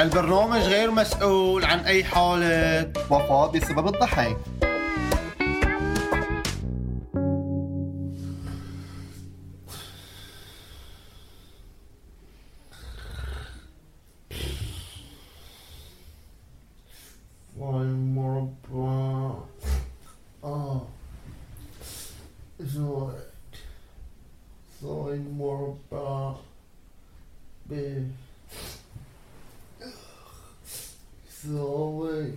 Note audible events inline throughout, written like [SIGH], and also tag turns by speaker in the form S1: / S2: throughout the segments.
S1: البرنامج غير مسؤول عن أي حالة.
S2: وفاة بسبب الضحك.
S1: والمربى آه يساوي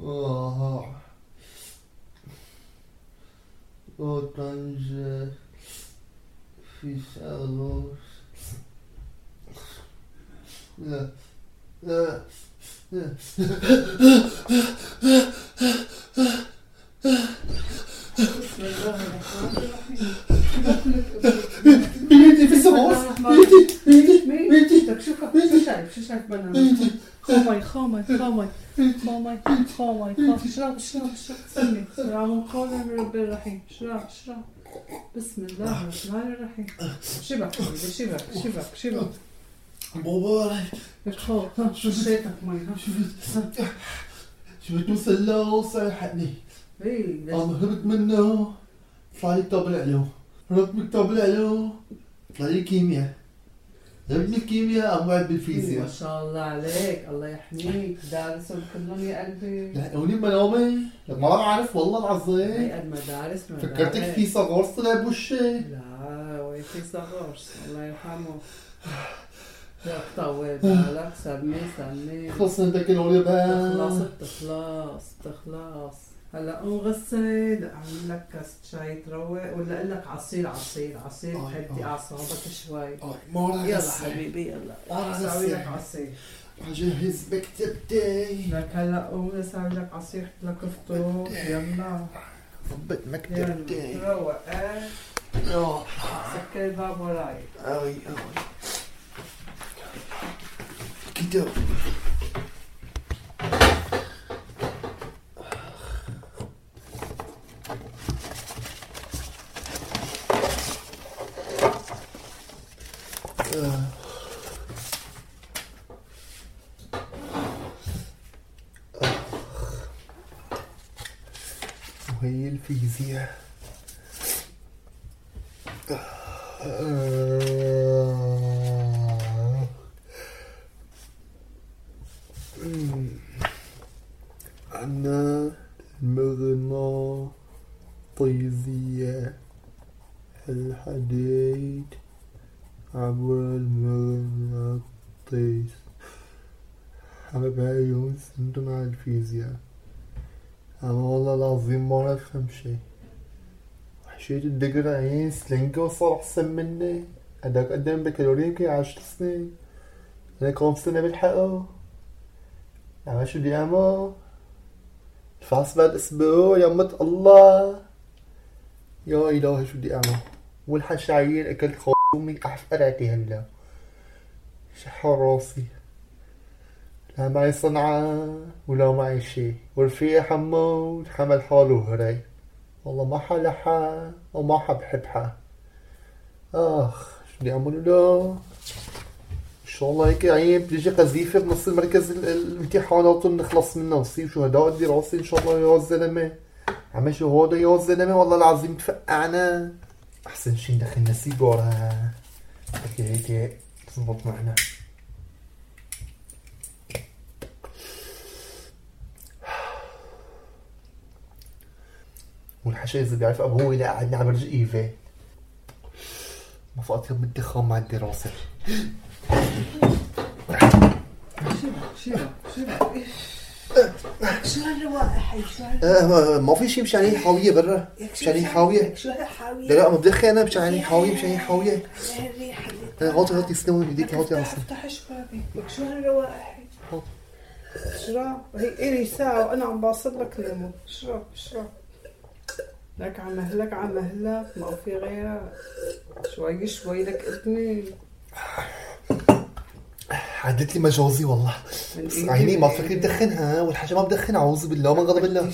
S1: آه وطنجة في شغلوش لا لا لا
S2: بيدي في سموس بيدي بيدي بيدي
S3: بدك شو شو شايف بنا خامي خامي خامي خامي خامي خامي اشرب اشرب اشرب سمي سلام قول رب الرحيم اشرب اشرب بسم الله الرحمن الرحيم شبك شبك شبك شبك
S1: مبارك
S3: الخوف ها شو شيتك مي
S1: شفت شفت مسلة وصيحتني أنا هربت منه طلع لي كتاب العلوم هربت من كتاب العلوم طلع لي كيمياء من الكيمياء وعد
S3: ما
S1: بالفيزياء
S3: شاء الله عليك الله يحميك دارسهم كلهم يا قلبي
S2: منامي لك ما بعرف والله العظيم
S3: هي المدارس
S2: فكرتك
S3: مدارس.
S2: في صغار طلع بوشي
S3: لا ويكي صغار الله يرحمه يا طول بالك سمي سمي
S2: خلص انت
S3: تخلص
S2: بقى
S3: تخلص تخلص هلا قوم غسل اعمل لك كاسة شاي تروق ولا أقول لك عصير عصير عصير تهدي. أعصابك شوي.
S2: ما
S3: يلا. حبيبي يلا. أسوي لك. عصير.
S2: أجهز مكتبتي.
S3: لك هلا قوم أسوي لك عصير لك فطور يلا.
S2: ضبط مكتبتي.
S3: روق
S2: يا
S3: سكر الباب وراي.
S2: اوي اوي كتاب وهي الفيزياء. أنا المغناطيسية الحديد عبر المغناطيس حبايب يوم سنتم على الفيزياء أنا والله العظيم ما أفهم شي حشيت الدقر عين سلنكة وصار أحسن مني هداك قدم بكالوريا يمكن عشر سنين أنا كم سنة بالحقه عمل شو بدي أعمل الفحص بعد أسبوع يا أمة الله يا إلهي شو بدي أعمل والحشاير أكلت خومي أحف قرعتي هلا شحر راسي لا معي صنعة ولا معي شي ورفيق حمود حمل حاله هري والله ما حلحها وما حبحبها آخ شو بدي أعمل له؟ إن شاء الله هيك عيب. تيجي قذيفة بنص المركز ال- الامتحانات ونخلص منها. ونصير شهداء الدراسة إن شاء الله يا زلمة. عم شو هذا يا زلمة؟ والله العظيم تفقعنا. أحسن شي ندخلنا سيجاره هيك هيك تزبط معنا. والحشا اذا بيعرف ابوه لا قعدنا على برج ما فقط يوم الدخان مع الدراسة.
S3: شبك شبك شو هالروائح هي شو
S2: ما في شيء مشان هي حاوية برا. مشان هي حاوية.
S3: شو هالحاوية
S2: لا لا مدخن أنا مشان هي حاوية مشان هي حاوية.
S3: هاي الريحة اللي
S2: هاتي هاتي سنوي بديك هاتي
S3: افتح
S2: عصا
S3: افتح شبابي لك شو هالروائح هي اشرب هي إلي ساعة وأنا عم باصل لك ليمون. اشرب اشرب لك على مهلك على مهلك ما في غيرها. شوي شوي لك ابني.
S2: عدت لي مجازي والله. بس عيني ما. تفكري بدخنها والحاجة ما بدخن أعوذ بالله من غضب الله.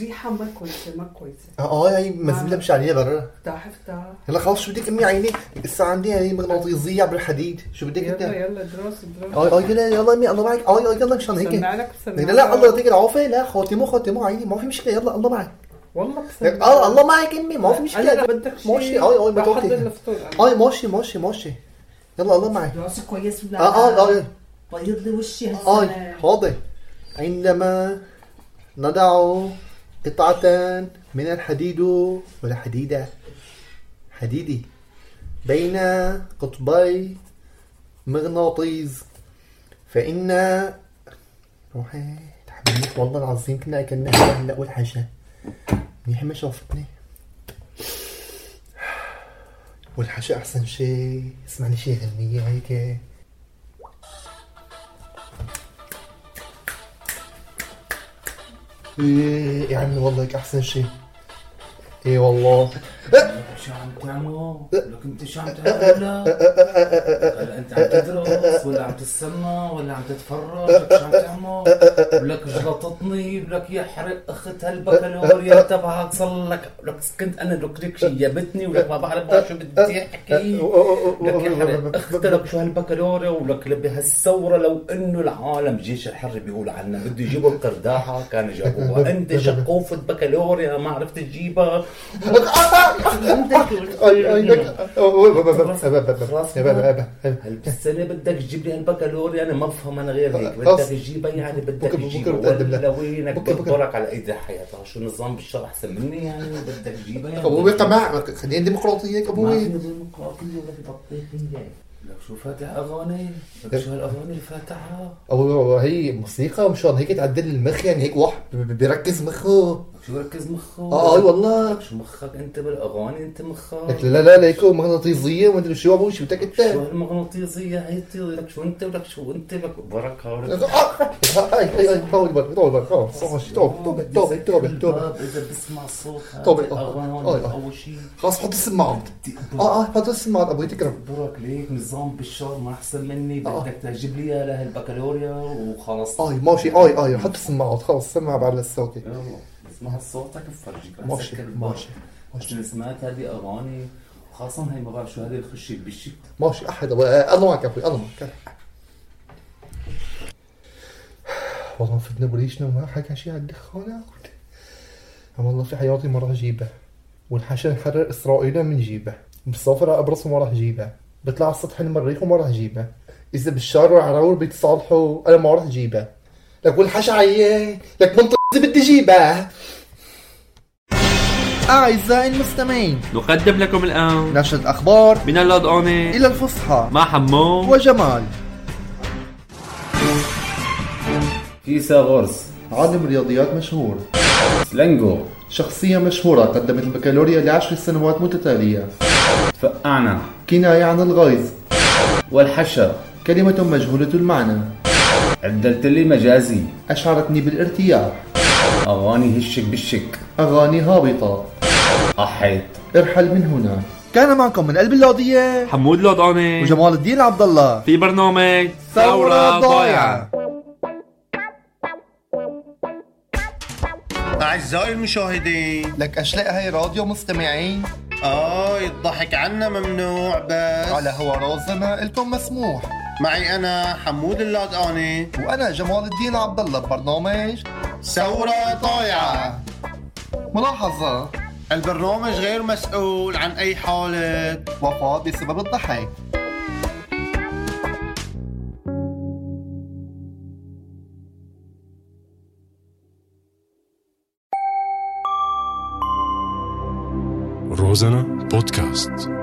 S3: ريحة ما كويسة ما كويسة.
S2: آه آه هي مزبلة مش عليها برا.
S3: افتح افتح
S2: يلا خلص شو بدك أمي عيني؟ لسه عندي هي مغناطيسية عبر الحديد شو بدك
S3: يلا
S2: أنت؟
S3: يلا دراس دراس
S2: آه آه يلا يلا أمي الله معك. آه آه يلا مشان هيك. لا لا الله. يعطيك العافية. لا خاتمه خاتمه عيني ما في مشكلة. يلا الله معك.
S3: والله
S2: آه الله معك امي ما في مشكلة.
S3: بدك شيء.
S2: ماشي آه آه
S3: بحضر
S2: بتوقتي
S3: الفطور أنا.
S2: آه ماشي ماشي ماشي. يلا الله معك.
S3: راسي كويس ولا
S2: آه آه آه
S3: بيض لي وشي آه
S2: حاضر. عندما نضع قطعة من الحديد ولا حديدة؟ حديدي. بين قطبي مغناطيس. فإن روحي تحبيت والله العظيم كنا أكلنا هلا أول حاجة. منيح ما شافتني والحاجة أحسن شيء اسمع لي شي غنية هيك. إيه عمي والله هيك أحسن شيء إيه والله.
S4: شو عم تعمل؟ لك أنت شو عم تعمل؟ هلا انت عم تدرس ولا عم تستنى ولا عم تتفرج؟ لك شو عم تعمل؟ ولك جلطتني ولك يحرق اخت هالبكالوريا تبعك صار لك لك كنت أنا لك لك جابتني ولك ما بعرف شو بدي احكي لك يحرق اخت لك شو هالبكالوريا ولك بهالثوره لو انه العالم جيش الحر بيقول عنا بده يجيبوا القرداحه كانوا جابوها انت شقوفة بكالوريا ما عرفت تجيبها [LAUGHS]
S2: لك
S4: هالسنة بدك تجيب لي هالبكالوريا أنا ما بفهم أنا غير هيك. بدك تجيبها يعني بدك تجيبها وينك. بكبرك على إيدي حياتها. شو نظام بالشرع أحسن مني يعني؟ بدك تجيبها يعني؟
S2: أبوي قمع خلينا ديمقراطية هيك
S4: ما
S2: أبوي
S4: في ديمقراطية ولا في بطيخية لك شو فاتح أغاني؟ لك شو هالأغاني اللي فاتحها
S2: أبوي هي موسيقى مشان هيك تعدل المخ يعني هيك واحد بيركز مخه.
S4: شو ركز مخك؟
S2: آه أي والله.
S4: شو مخك؟ أنت بالأغاني أنت مخك.
S2: لك لا لا لا هيك مغناطيسية وما أدري شو أبوي شو بدك أنت؟
S4: شو هالمغناطيسية هي لك شو أنت ولك شو أنت؟ لك بركة ولك
S2: اي اي اي طول بالك طول بالك خلاص خلاص توبه توبه توبه توبه توبه
S4: إذا بسمع صوت
S2: آه، آه.
S4: أول شيء
S2: خلاص حط السماعات آه آه حط السماعات أبوي تكرم.
S4: برك ليك نظام بالشهر ما أحسن مني.
S2: آه.
S4: بدك تجيب لي اياها لهالبكالوريا وخلص
S2: آي ماشي آي آي حط السماعات خلاص سمع بعد
S4: يلا. اسمع صوتك بفرجيك
S2: ماشي. ماشي
S4: عشان سمعت هذه أغاني خاصة هي ما بعرف شو هذه الخشة بالشك
S2: ماشي أحد الله معك أبوي الله معك والله فتنا بريشنا وما حكى شيء على الدخان والله في حياتي ما راح أجيبه. والحشا نحرر إسرائيل من جيبه. مسافر ابرص وما راح أجيبه. بطلع على سطح المريخ وما راح أجيبه. إذا بالشارع والعراور بيتصالحوا أنا ما راح أجيبه. لك والحشا عيه لك منطق بدي اجيبه أعزائي المستمعين
S5: نقدم لكم الآن
S2: نشرة أخبار
S5: من اللادقانة
S2: إلى الفصحى.
S5: مع حمو
S2: وجمال.
S4: كيسا غرس
S2: عالم رياضيات مشهور.
S4: سلنجو.
S2: شخصية مشهورة قدمت البكالوريا لعشر سنوات متتالية.
S4: تفقعنا
S2: كناية عن الغيظ.
S4: والحشا
S2: كلمة مجهولة المعنى.
S4: عدلت لي مجازي
S2: أشعرتني بالارتياح.
S4: أغاني هشك بالشك
S2: أغاني هابطة.
S4: أحيت.
S2: ارحل من هنا. كان معكم من قلب اللوضية
S5: حمود لادقانة
S2: وجمال الدين عبد الله
S5: في برنامج ثورة ضايعة.
S6: أعزائي المشاهدين.
S2: لك أشلاء هاي راديو مستمعين.
S6: آه الضحك عنا ممنوع بس.
S2: على هوا رازنا إلكم مسموح.
S6: معي أنا حمود اللادقاني
S2: وأنا جمال الدين عبد الله ببرنامج
S6: ثورة ضايعة
S2: ملاحظة
S6: البرنامج غير مسؤول عن أي حالة
S2: وفاة بسبب الضحك.
S7: روزانا بودكاست.